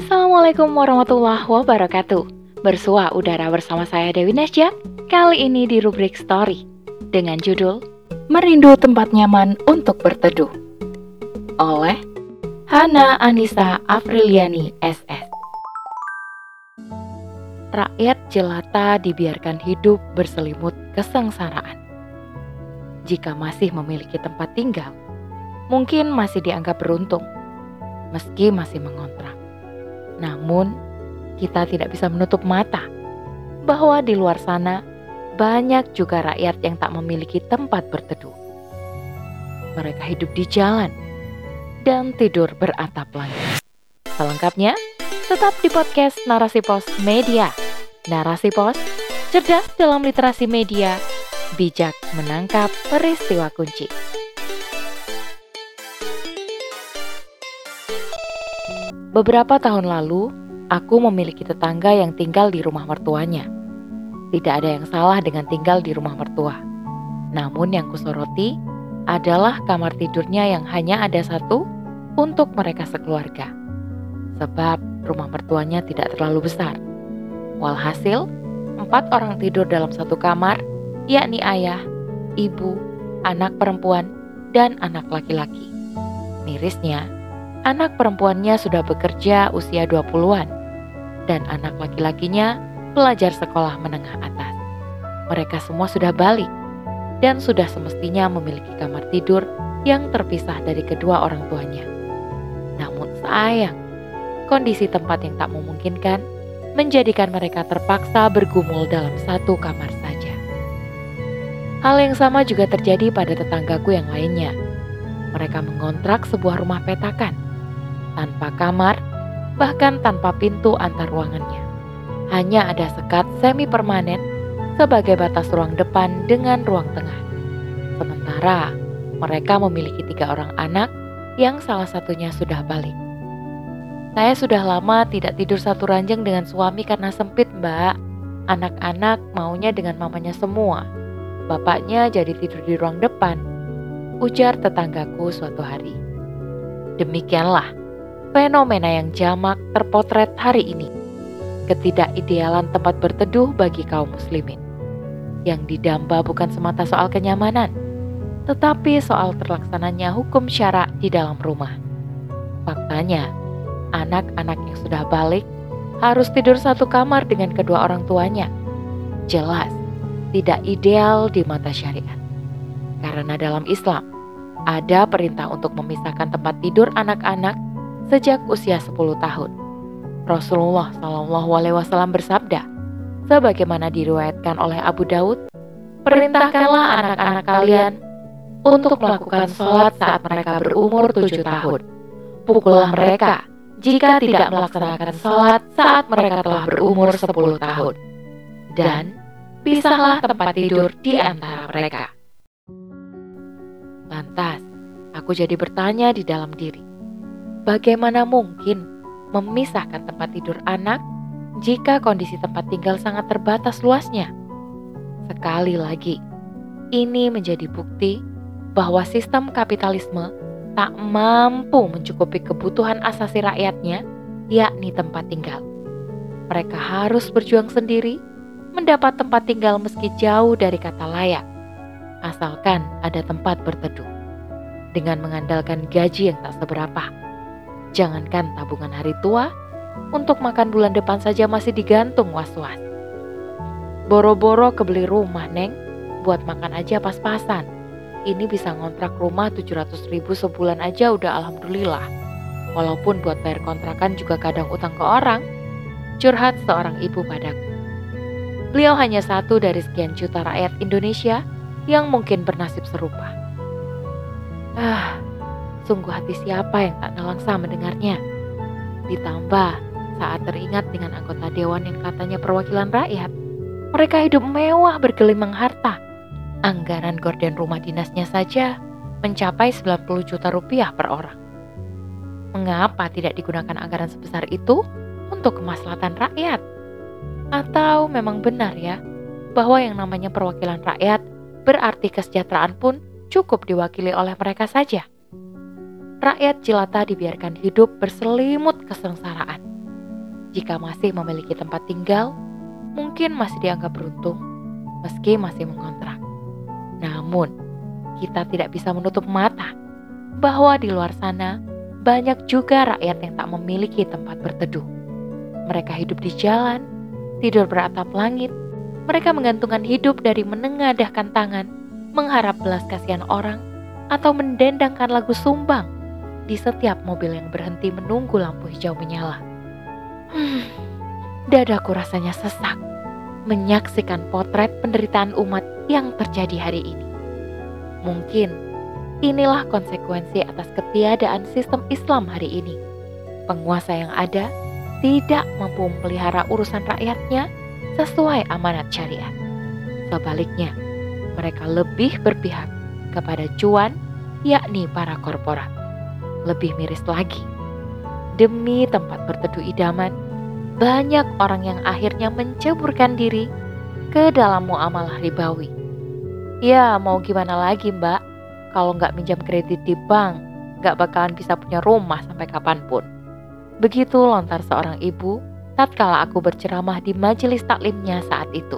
Assalamualaikum warahmatullahi wabarakatuh. Bersua udara bersama saya Dewi Nesja. Kali ini di rubrik story dengan judul Merindu Tempat Nyaman untuk Berteduh oleh Hana Anissa Afriliani SS. Rakyat jelata dibiarkan hidup berselimut kesengsaraan. Jika masih memiliki tempat tinggal, mungkin masih dianggap beruntung, meski masih mengontrak. Namun, kita tidak bisa menutup mata bahwa di luar sana banyak juga rakyat yang tak memiliki tempat berteduh. Mereka hidup di jalan dan tidur beratap langit. Selengkapnya, tetap di podcast Narasi Pos Media. Narasi Pos, cerdas dalam literasi media, bijak menangkap peristiwa kunci. Beberapa tahun lalu, aku memiliki tetangga yang tinggal di rumah mertuanya. Tidak ada yang salah dengan tinggal di rumah mertua. Namun yang kusoroti adalah kamar tidurnya yang hanya ada satu untuk mereka sekeluarga. Sebab rumah mertuanya tidak terlalu besar. Walhasil, empat orang tidur dalam satu kamar, yakni ayah, ibu, anak perempuan, dan anak laki-laki. Mirisnya, anak perempuannya sudah bekerja usia 20-an, dan anak laki-lakinya pelajar sekolah menengah atas. Mereka semua sudah balik dan sudah semestinya memiliki kamar tidur yang terpisah dari kedua orang tuanya. Namun sayang, kondisi tempat yang tak memungkinkan menjadikan mereka terpaksa bergumul dalam satu kamar saja. Hal yang sama juga terjadi pada tetanggaku yang lainnya. Mereka mengontrak sebuah rumah petakan, tanpa kamar, bahkan tanpa pintu antar ruangannya. Hanya ada sekat semi permanen sebagai batas ruang depan dengan ruang tengah. Sementara mereka memiliki tiga orang anak yang salah satunya sudah balik. Saya sudah lama tidak tidur satu ranjang dengan suami karena sempit, Mbak. Anak-anak maunya dengan mamanya semua. Bapaknya jadi tidur di ruang depan. Ujar tetanggaku suatu hari. Demikianlah fenomena yang jamak terpotret hari ini. Ketidakidealan tempat berteduh bagi kaum muslimin. Yang didamba bukan semata soal kenyamanan, tetapi soal terlaksananya hukum syara di dalam rumah. Faktanya, anak-anak yang sudah balik harus tidur satu kamar dengan kedua orang tuanya. Jelas, tidak ideal di mata syariat. Karena dalam Islam, ada perintah untuk memisahkan tempat tidur anak-anak sejak usia 10 tahun. Rasulullah Shallallahu Alaihi Wasallam bersabda, sebagaimana diriwayatkan oleh Abu Daud, perintahkanlah anak-anak kalian untuk melakukan sholat saat mereka berumur tujuh tahun. Pukullah mereka jika tidak melaksanakan sholat saat mereka telah berumur sepuluh tahun. Dan pisahlah tempat tidur di antara mereka. Lantas, aku jadi bertanya di dalam diri, bagaimana mungkin memisahkan tempat tidur anak jika kondisi tempat tinggal sangat terbatas luasnya? Sekali lagi, ini menjadi bukti bahwa sistem kapitalisme tak mampu mencukupi kebutuhan asasi rakyatnya, yakni tempat tinggal. Mereka harus berjuang sendiri, mendapat tempat tinggal meski jauh dari kata layak, asalkan ada tempat berteduh. Dengan mengandalkan gaji yang tak seberapa, jangankan tabungan hari tua, untuk makan bulan depan saja masih digantung was-was. Boro-boro kebeli rumah, Neng, buat makan aja pas-pasan ini bisa ngontrak rumah 700 ribu sebulan aja udah alhamdulillah. Walaupun buat bayar kontrakan juga kadang utang ke orang. Curhat seorang ibu padaku. Beliau hanya satu dari sekian juta rakyat Indonesia yang mungkin bernasib serupa. Ah, sungguh hati siapa yang tak nelangsa mendengarnya. Ditambah saat teringat dengan anggota dewan yang katanya perwakilan rakyat. Mereka hidup mewah bergelimang harta Anggaran gorden rumah dinasnya saja mencapai 90 juta rupiah per orang. Mengapa tidak digunakan anggaran sebesar itu untuk kemaslahatan rakyat? Atau memang benar ya bahwa yang namanya perwakilan rakyat berarti kesejahteraan pun cukup diwakili oleh mereka saja? Rakyat jelata dibiarkan hidup berselimut kesengsaraan. Jika masih memiliki tempat tinggal, mungkin masih dianggap beruntung meski masih mengontrak. Namun, kita tidak bisa menutup mata bahwa di luar sana banyak juga rakyat yang tak memiliki tempat berteduh. Mereka hidup di jalan, tidur beratap langit, mereka menggantungkan hidup dari menengadahkan tangan, mengharap belas kasihan orang, atau mendendangkan lagu sumbang di setiap mobil yang berhenti menunggu lampu hijau menyala. Hmm, dadaku rasanya sesak menyaksikan potret penderitaan umat yang terjadi hari ini. Mungkin inilah konsekuensi atas ketiadaan sistem Islam hari ini. Penguasa yang ada tidak mampu memelihara urusan rakyatnya sesuai amanat syariat. Sebaliknya, mereka lebih berpihak kepada cuan, yakni para korporat. Lebih miris lagi, demi tempat berteduh idaman, banyak orang yang akhirnya menceburkan diri ke dalam muamalah ribawi. Ya, mau gimana lagi mbak? Kalau nggak minjam kredit di bank, nggak bakalan bisa punya rumah sampai kapan pun. Begitu lontar seorang ibu tatkala aku berceramah di majelis taklimnya saat itu.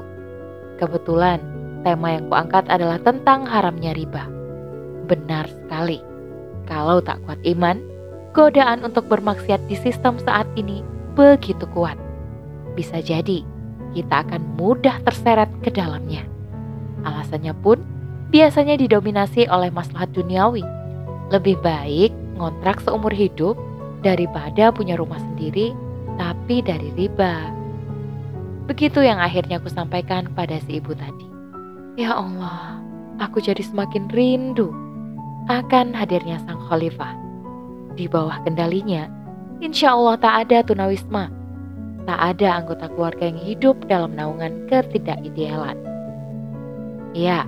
Kebetulan, tema yang kuangkat adalah tentang haramnya riba. Benar sekali, kalau tak kuat iman, godaan untuk bermaksiat di sistem saat ini begitu kuat. Bisa jadi kita akan mudah terseret ke dalamnya. Alasannya pun biasanya didominasi oleh maslahat duniawi. Lebih baik ngontrak seumur hidup daripada punya rumah sendiri tapi dari riba. Begitu yang akhirnya aku sampaikan pada si ibu tadi. Ya Allah, aku jadi semakin rindu akan hadirnya sang khalifah. Di bawah kendalinya, insya Allah tak ada tunawisma, tak ada anggota keluarga yang hidup dalam naungan ketidakidealan. Ya,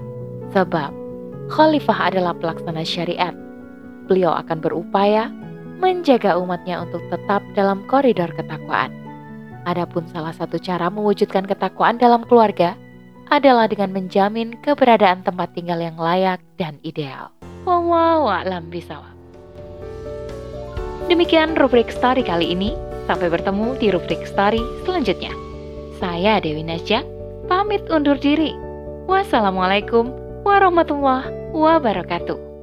sebab khalifah adalah pelaksana syariat. Beliau akan berupaya menjaga umatnya untuk tetap dalam koridor ketakwaan. Adapun salah satu cara mewujudkan ketakwaan dalam keluarga adalah dengan menjamin keberadaan tempat tinggal yang layak dan ideal. Wallahu a'lam bisawab. Demikian rubrik story kali ini. Sampai bertemu di rubrik story selanjutnya. Saya Dewi Nasya, pamit undur diri. Wassalamualaikum warahmatullahi wabarakatuh.